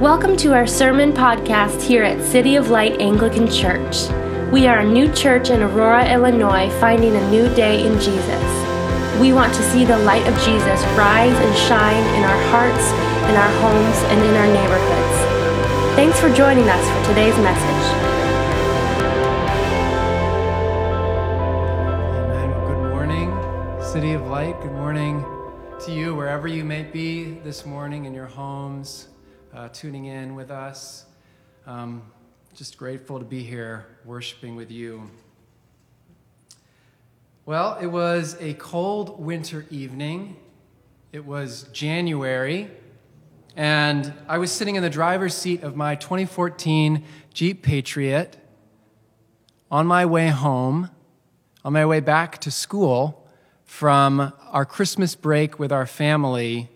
Welcome to our sermon podcast here at City of Light Anglican Church. We are a new church in Aurora, Illinois, finding a new day in Jesus. We want to see the light of Jesus rise and shine in our hearts, in our homes, and in our neighborhoods. Thanks for joining us for today's message. Amen. Good morning, City of Light. Good morning to you, wherever you may be this morning in your homes, uh, tuning in with us. Um, just grateful to be here worshiping with you. Well, it was a cold winter evening. It was January, and I was sitting in the driver's seat of my 2014 Jeep Patriot on my way home on my way back to school from our Christmas break with our family.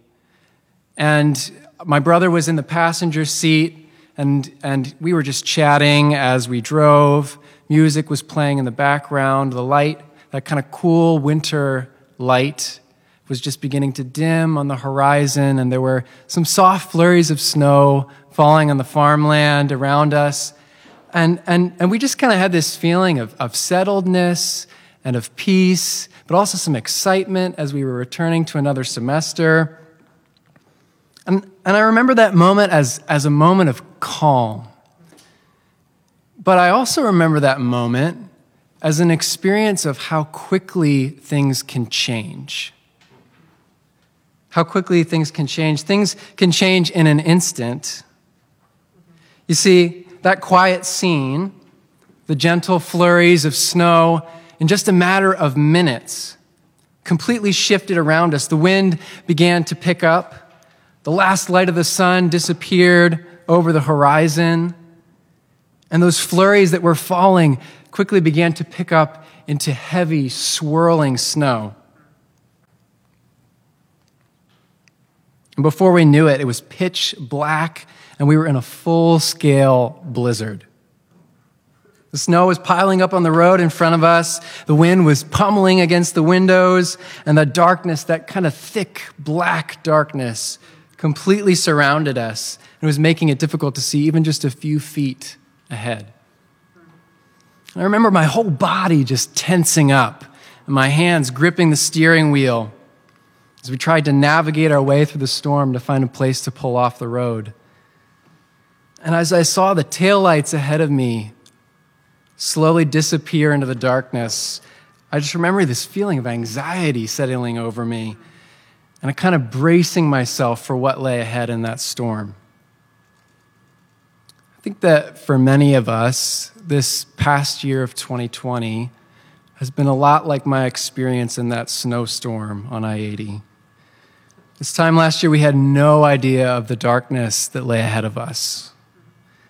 And my brother was in the passenger seat, and, and we were just chatting as we drove. Music was playing in the background. The light, that kind of cool winter light, was just beginning to dim on the horizon, and there were some soft flurries of snow falling on the farmland around us. And, and, and we just kind of had this feeling of, of settledness and of peace, but also some excitement as we were returning to another semester. And, I remember that moment as, as a moment of calm. But I also remember that moment as an experience of how quickly things can change. How quickly things can change. Things can change in an instant. You see, that quiet scene, the gentle flurries of snow, in just a matter of minutes, completely shifted around us. The wind began to pick up. The last light of the sun disappeared over the horizon. And those flurries that were falling quickly began to pick up into heavy, swirling snow. And before we knew it, it was pitch black, and we were in a full scale blizzard. The snow was piling up on the road in front of us. The wind was pummeling against the windows, and the darkness, that kind of thick black darkness, completely surrounded us and was making it difficult to see even just a few feet ahead. I remember my whole body just tensing up and my hands gripping the steering wheel as we tried to navigate our way through the storm to find a place to pull off the road. And as I saw the taillights ahead of me slowly disappear into the darkness, I just remember this feeling of anxiety settling over me and a kind of bracing myself for what lay ahead in that storm. I think that for many of us, this past year of 2020 has been a lot like my experience in that snowstorm on I 80. This time last year, we had no idea of the darkness that lay ahead of us.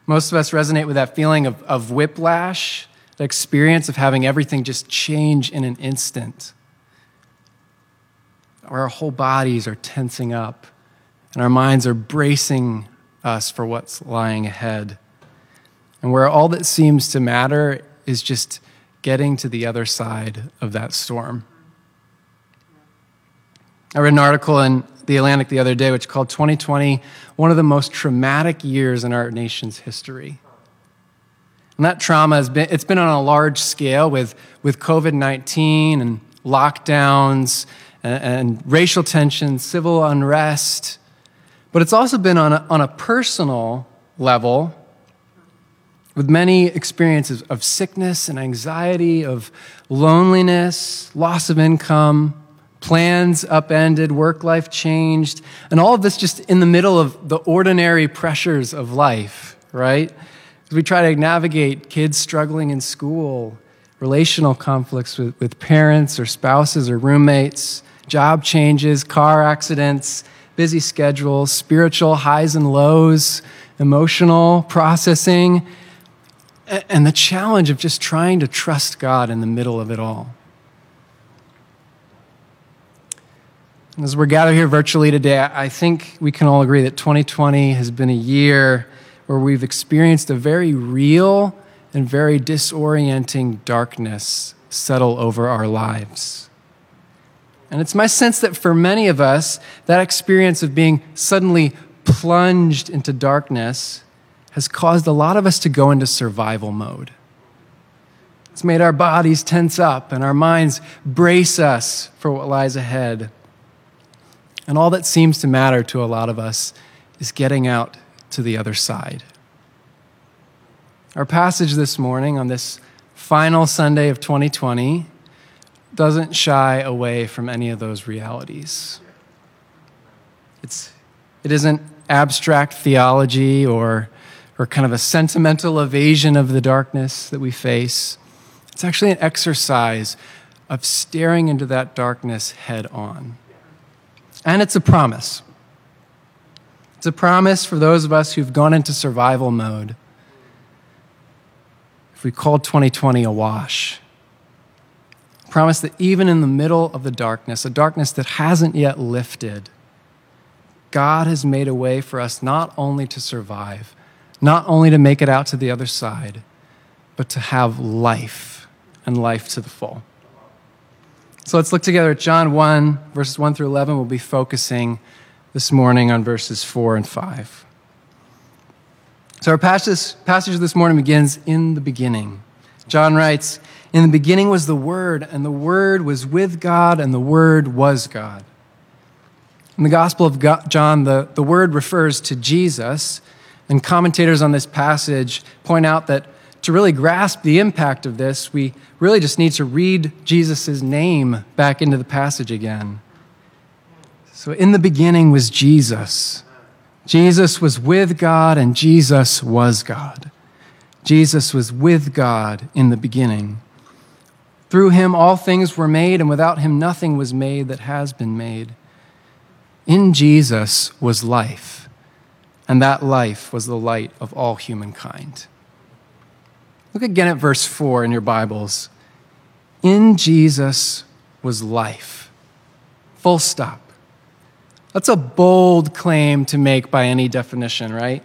Most of us resonate with that feeling of, of whiplash, the experience of having everything just change in an instant. Our whole bodies are tensing up and our minds are bracing us for what's lying ahead. And where all that seems to matter is just getting to the other side of that storm. I read an article in The Atlantic the other day which called 2020 one of the most traumatic years in our nation's history. And that trauma has been, it's been on a large scale with, with COVID 19 and lockdowns and, racial tensions, civil unrest. But it's also been on a, on a personal level with many experiences of sickness and anxiety, of loneliness, loss of income, plans upended, work life changed, and all of this just in the middle of the ordinary pressures of life, right? As we try to navigate kids struggling in school, relational conflicts with, with parents or spouses or roommates, job changes, car accidents, busy schedules, spiritual highs and lows, emotional processing, and the challenge of just trying to trust God in the middle of it all. As we're gathered here virtually today, I think we can all agree that 2020 has been a year where we've experienced a very real and very disorienting darkness settle over our lives. And it's my sense that for many of us, that experience of being suddenly plunged into darkness has caused a lot of us to go into survival mode. It's made our bodies tense up and our minds brace us for what lies ahead. And all that seems to matter to a lot of us is getting out to the other side. Our passage this morning on this final Sunday of 2020 doesn't shy away from any of those realities. It's, it isn't abstract theology or, or kind of a sentimental evasion of the darkness that we face. It's actually an exercise of staring into that darkness head on. And it's a promise. It's a promise for those of us who've gone into survival mode. If we called 2020 a wash, promise that even in the middle of the darkness, a darkness that hasn't yet lifted, God has made a way for us not only to survive, not only to make it out to the other side, but to have life and life to the full. So let's look together at John 1, verses 1 through 11. We'll be focusing this morning on verses 4 and 5. So our passage, passage this morning begins in the beginning. John writes, in the beginning was the Word, and the Word was with God, and the Word was God. In the Gospel of John, the, the Word refers to Jesus, and commentators on this passage point out that to really grasp the impact of this, we really just need to read Jesus' name back into the passage again. So, in the beginning was Jesus. Jesus was with God, and Jesus was God. Jesus was with God in the beginning. Through him all things were made, and without him nothing was made that has been made. In Jesus was life, and that life was the light of all humankind. Look again at verse 4 in your Bibles. In Jesus was life. Full stop. That's a bold claim to make by any definition, right?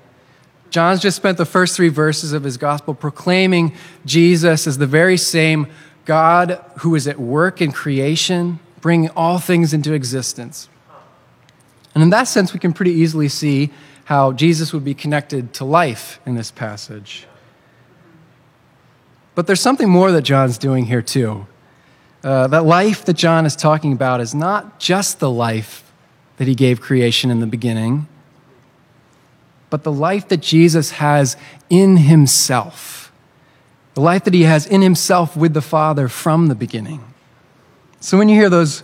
John's just spent the first three verses of his gospel proclaiming Jesus as the very same God who is at work in creation, bringing all things into existence. And in that sense, we can pretty easily see how Jesus would be connected to life in this passage. But there's something more that John's doing here, too. Uh, that life that John is talking about is not just the life that he gave creation in the beginning, but the life that Jesus has in himself the life that he has in himself with the Father from the beginning. So when you hear those,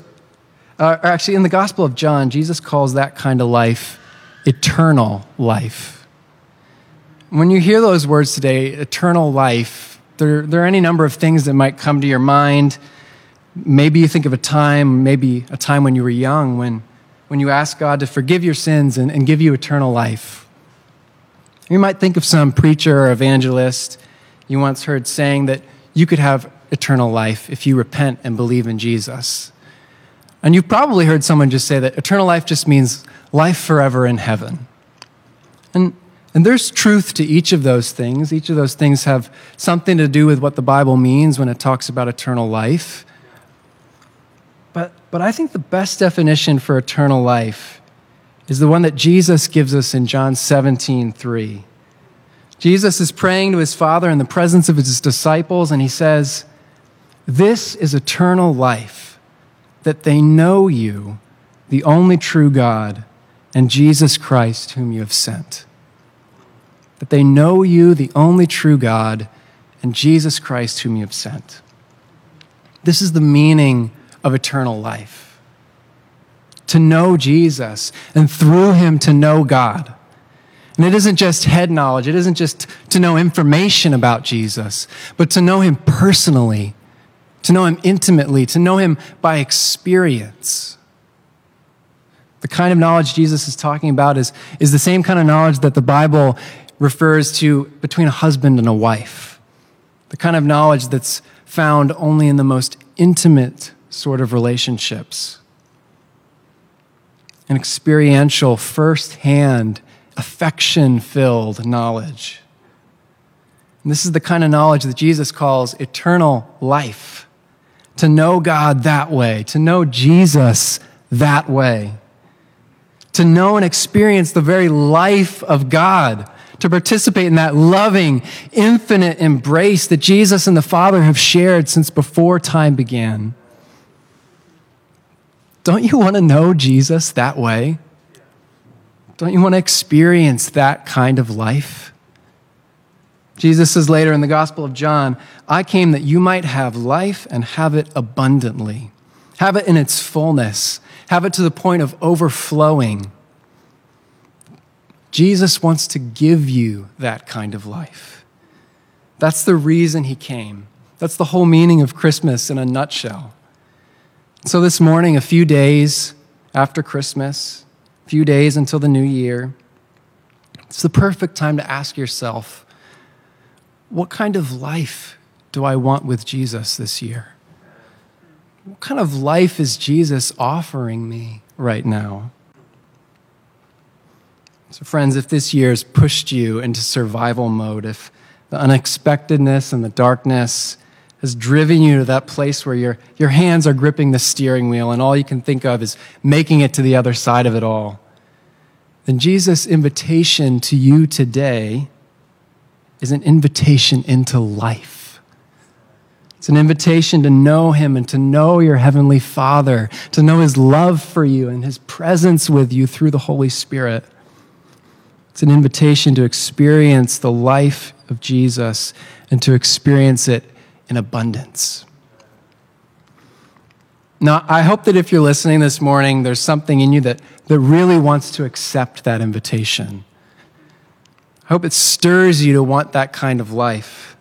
uh, actually in the Gospel of John, Jesus calls that kind of life eternal life. When you hear those words today, eternal life, there, there are any number of things that might come to your mind. Maybe you think of a time, maybe a time when you were young, when, when you asked God to forgive your sins and, and give you eternal life. You might think of some preacher or evangelist you once heard saying that you could have eternal life if you repent and believe in Jesus. And you've probably heard someone just say that eternal life just means life forever in heaven. And, and there's truth to each of those things. Each of those things have something to do with what the Bible means when it talks about eternal life. But, but I think the best definition for eternal life is the one that Jesus gives us in John 17 3. Jesus is praying to his Father in the presence of his disciples, and he says, This is eternal life, that they know you, the only true God, and Jesus Christ, whom you have sent. That they know you, the only true God, and Jesus Christ, whom you have sent. This is the meaning of eternal life to know Jesus, and through him to know God. And it isn't just head knowledge, it isn't just to know information about Jesus, but to know him personally, to know him intimately, to know him by experience. The kind of knowledge Jesus is talking about is, is the same kind of knowledge that the Bible refers to between a husband and a wife. The kind of knowledge that's found only in the most intimate sort of relationships. An experiential, first hand affection filled knowledge. And this is the kind of knowledge that Jesus calls eternal life. To know God that way, to know Jesus that way. to know and experience the very life of God, to participate in that loving, infinite embrace that Jesus and the Father have shared since before time began. Don't you want to know Jesus that way? Don't you want to experience that kind of life? Jesus says later in the Gospel of John, I came that you might have life and have it abundantly, have it in its fullness, have it to the point of overflowing. Jesus wants to give you that kind of life. That's the reason he came. That's the whole meaning of Christmas in a nutshell. So, this morning, a few days after Christmas, few days until the new year, it's the perfect time to ask yourself what kind of life do I want with Jesus this year? What kind of life is Jesus offering me right now? So, friends, if this year has pushed you into survival mode, if the unexpectedness and the darkness has driven you to that place where your, your hands are gripping the steering wheel and all you can think of is making it to the other side of it all, then Jesus' invitation to you today is an invitation into life. It's an invitation to know Him and to know your Heavenly Father, to know His love for you and His presence with you through the Holy Spirit. It's an invitation to experience the life of Jesus and to experience it in abundance. Now, I hope that if you're listening this morning, there's something in you that, that really wants to accept that invitation. I hope it stirs you to want that kind of life.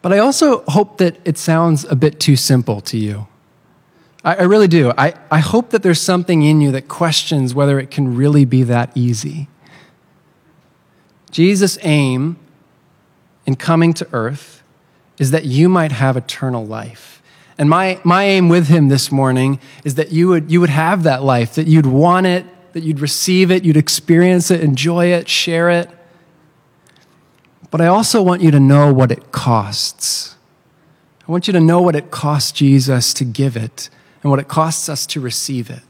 But I also hope that it sounds a bit too simple to you. I, I really do. I, I hope that there's something in you that questions whether it can really be that easy. Jesus' aim in coming to earth is that you might have eternal life. And my, my aim with him this morning is that you would, you would have that life, that you'd want it, that you'd receive it, you'd experience it, enjoy it, share it. But I also want you to know what it costs. I want you to know what it costs Jesus to give it and what it costs us to receive it.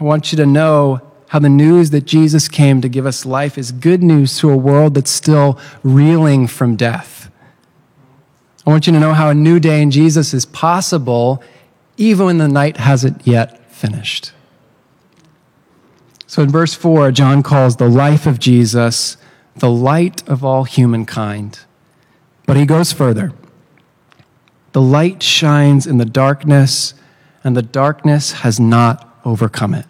I want you to know how the news that Jesus came to give us life is good news to a world that's still reeling from death. I want you to know how a new day in Jesus is possible even when the night hasn't yet finished. So in verse 4, John calls the life of Jesus the light of all humankind. But he goes further. The light shines in the darkness, and the darkness has not overcome it.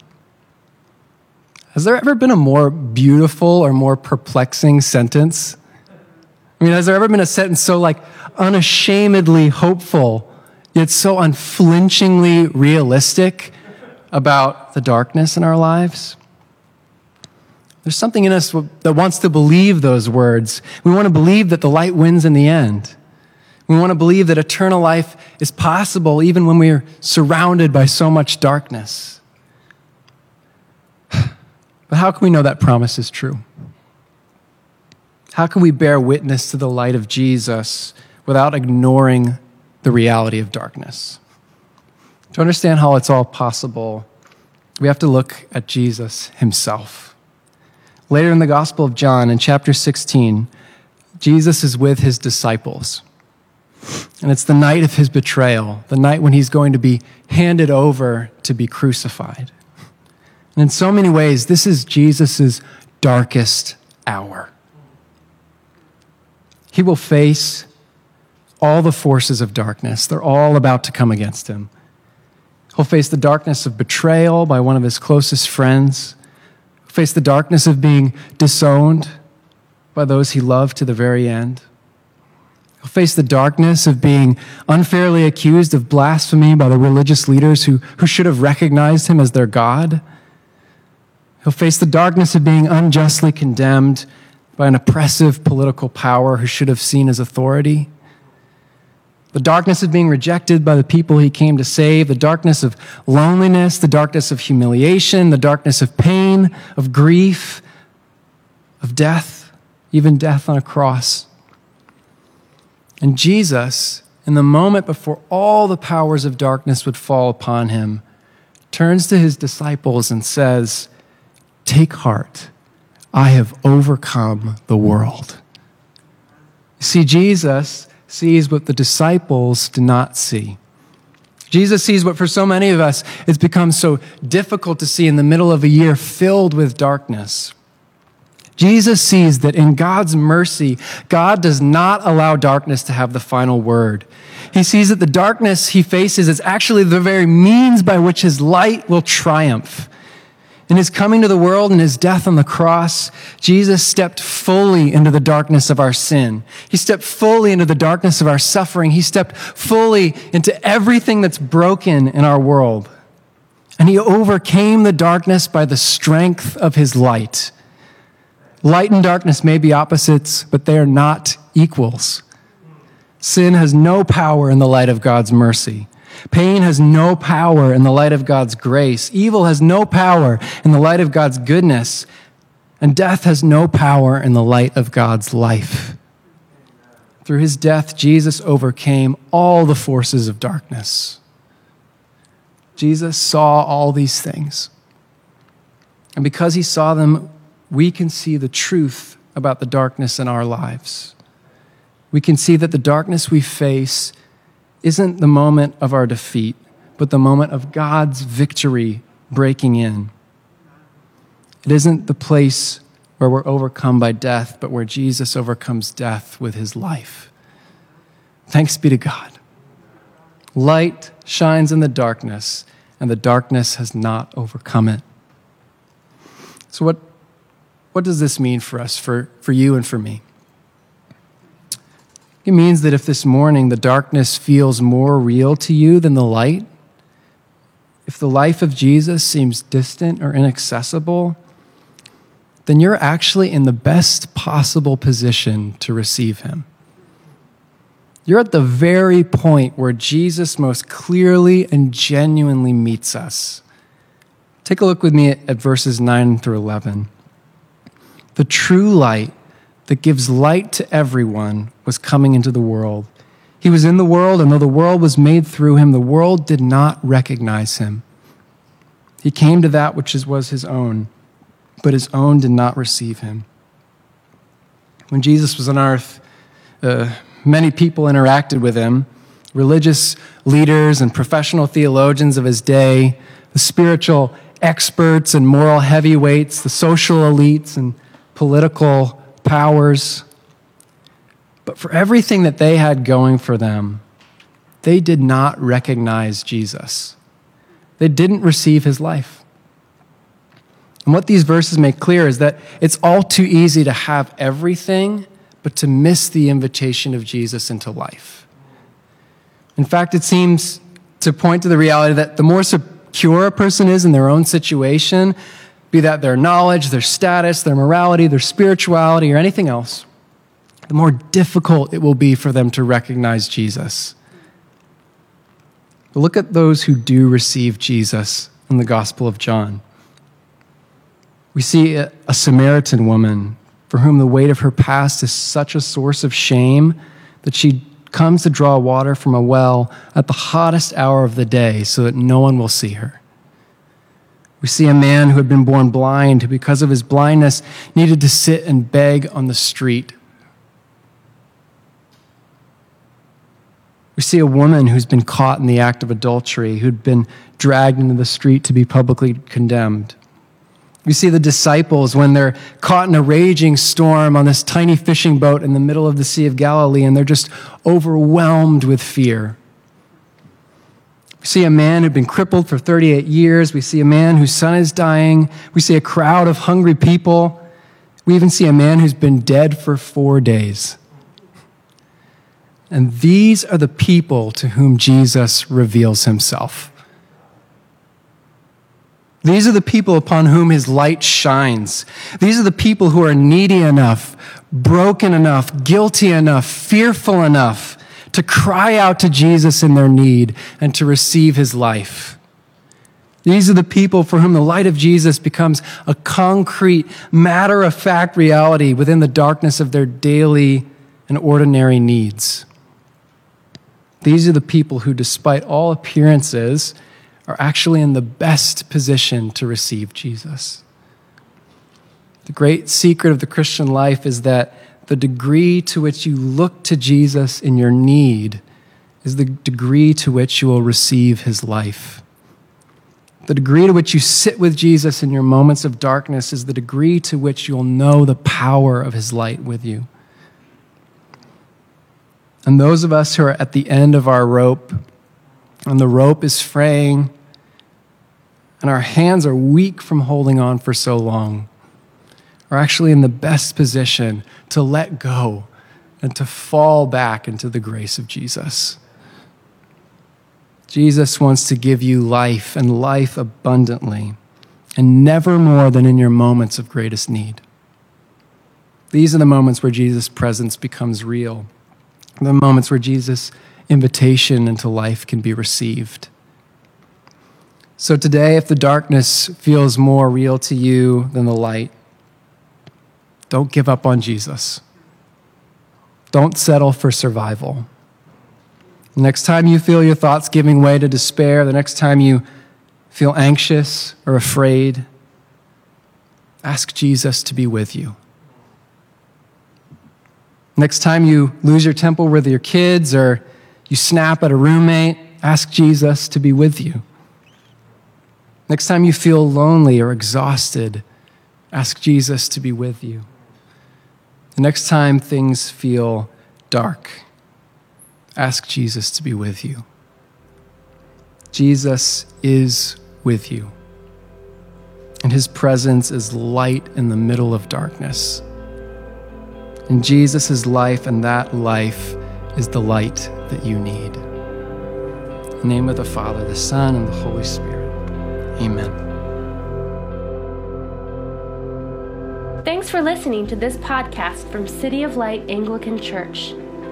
Has there ever been a more beautiful or more perplexing sentence? I mean, has there ever been a sentence so like unashamedly hopeful, yet so unflinchingly realistic about the darkness in our lives? There's something in us that wants to believe those words. We want to believe that the light wins in the end. We want to believe that eternal life is possible even when we're surrounded by so much darkness. But how can we know that promise is true? How can we bear witness to the light of Jesus without ignoring the reality of darkness? To understand how it's all possible, we have to look at Jesus himself. Later in the Gospel of John, in chapter 16, Jesus is with his disciples. And it's the night of his betrayal, the night when he's going to be handed over to be crucified. And in so many ways, this is Jesus' darkest hour. He will face all the forces of darkness. They're all about to come against him. He'll face the darkness of betrayal by one of his closest friends. He'll face the darkness of being disowned by those he loved to the very end. He'll face the darkness of being unfairly accused of blasphemy by the religious leaders who, who should have recognized him as their God. He'll face the darkness of being unjustly condemned by an oppressive political power who should have seen his authority. The darkness of being rejected by the people he came to save, the darkness of loneliness, the darkness of humiliation, the darkness of pain, of grief, of death, even death on a cross. And Jesus, in the moment before all the powers of darkness would fall upon him, turns to his disciples and says, Take heart, I have overcome the world. See, Jesus sees what the disciples do not see. Jesus sees what for so many of us it's become so difficult to see in the middle of a year filled with darkness. Jesus sees that in God's mercy, God does not allow darkness to have the final word. He sees that the darkness he faces is actually the very means by which his light will triumph. In his coming to the world and his death on the cross, Jesus stepped fully into the darkness of our sin. He stepped fully into the darkness of our suffering. He stepped fully into everything that's broken in our world. And he overcame the darkness by the strength of his light. Light and darkness may be opposites, but they are not equals. Sin has no power in the light of God's mercy. Pain has no power in the light of God's grace. Evil has no power in the light of God's goodness. And death has no power in the light of God's life. Through his death, Jesus overcame all the forces of darkness. Jesus saw all these things. And because he saw them, we can see the truth about the darkness in our lives. We can see that the darkness we face isn't the moment of our defeat, but the moment of God's victory breaking in. It isn't the place where we're overcome by death, but where Jesus overcomes death with his life. Thanks be to God. Light shines in the darkness, and the darkness has not overcome it. So, what, what does this mean for us, for, for you and for me? It means that if this morning the darkness feels more real to you than the light, if the life of Jesus seems distant or inaccessible, then you're actually in the best possible position to receive him. You're at the very point where Jesus most clearly and genuinely meets us. Take a look with me at, verses 9 through 11. The true light that gives light to everyone was coming into the world. He was in the world, and though the world was made through him, the world did not recognize him. He came to that which was his own, but his own did not receive him. When Jesus was on earth, uh, many people interacted with him religious leaders and professional theologians of his day, the spiritual experts and moral heavyweights, the social elites and political powers. But for everything that they had going for them, they did not recognize Jesus. They didn't receive his life. And what these verses make clear is that it's all too easy to have everything, but to miss the invitation of Jesus into life. In fact, it seems to point to the reality that the more secure a person is in their own situation, be that their knowledge, their status, their morality, their spirituality, or anything else, the more difficult it will be for them to recognize Jesus. But look at those who do receive Jesus in the Gospel of John. We see a, a Samaritan woman for whom the weight of her past is such a source of shame that she comes to draw water from a well at the hottest hour of the day so that no one will see her. We see a man who had been born blind, who, because of his blindness, needed to sit and beg on the street. We see a woman who's been caught in the act of adultery, who'd been dragged into the street to be publicly condemned. We see the disciples when they're caught in a raging storm on this tiny fishing boat in the middle of the Sea of Galilee, and they're just overwhelmed with fear. We see a man who'd been crippled for 38 years. We see a man whose son is dying. We see a crowd of hungry people. We even see a man who's been dead for four days. And these are the people to whom Jesus reveals himself. These are the people upon whom his light shines. These are the people who are needy enough, broken enough, guilty enough, fearful enough to cry out to Jesus in their need and to receive his life. These are the people for whom the light of Jesus becomes a concrete, matter of fact reality within the darkness of their daily and ordinary needs. These are the people who, despite all appearances, are actually in the best position to receive Jesus. The great secret of the Christian life is that the degree to which you look to Jesus in your need is the degree to which you will receive his life. The degree to which you sit with Jesus in your moments of darkness is the degree to which you'll know the power of his light with you. And those of us who are at the end of our rope, and the rope is fraying, and our hands are weak from holding on for so long, are actually in the best position to let go and to fall back into the grace of Jesus. Jesus wants to give you life and life abundantly, and never more than in your moments of greatest need. These are the moments where Jesus' presence becomes real, the moments where Jesus' invitation into life can be received. So, today, if the darkness feels more real to you than the light, don't give up on Jesus. Don't settle for survival. The next time you feel your thoughts giving way to despair, the next time you feel anxious or afraid, ask Jesus to be with you. Next time you lose your temper with your kids or you snap at a roommate, ask Jesus to be with you. Next time you feel lonely or exhausted, ask Jesus to be with you. The next time things feel dark, ask Jesus to be with you. Jesus is with you, and his presence is light in the middle of darkness. And Jesus life, and that life is the light that you need. In the name of the Father, the Son, and the Holy Spirit. Amen. Thanks for listening to this podcast from City of Light Anglican Church.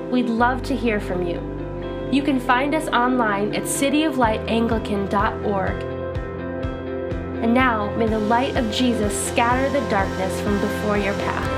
We'd love to hear from you. You can find us online at cityoflightanglican.org. And now, may the light of Jesus scatter the darkness from before your path.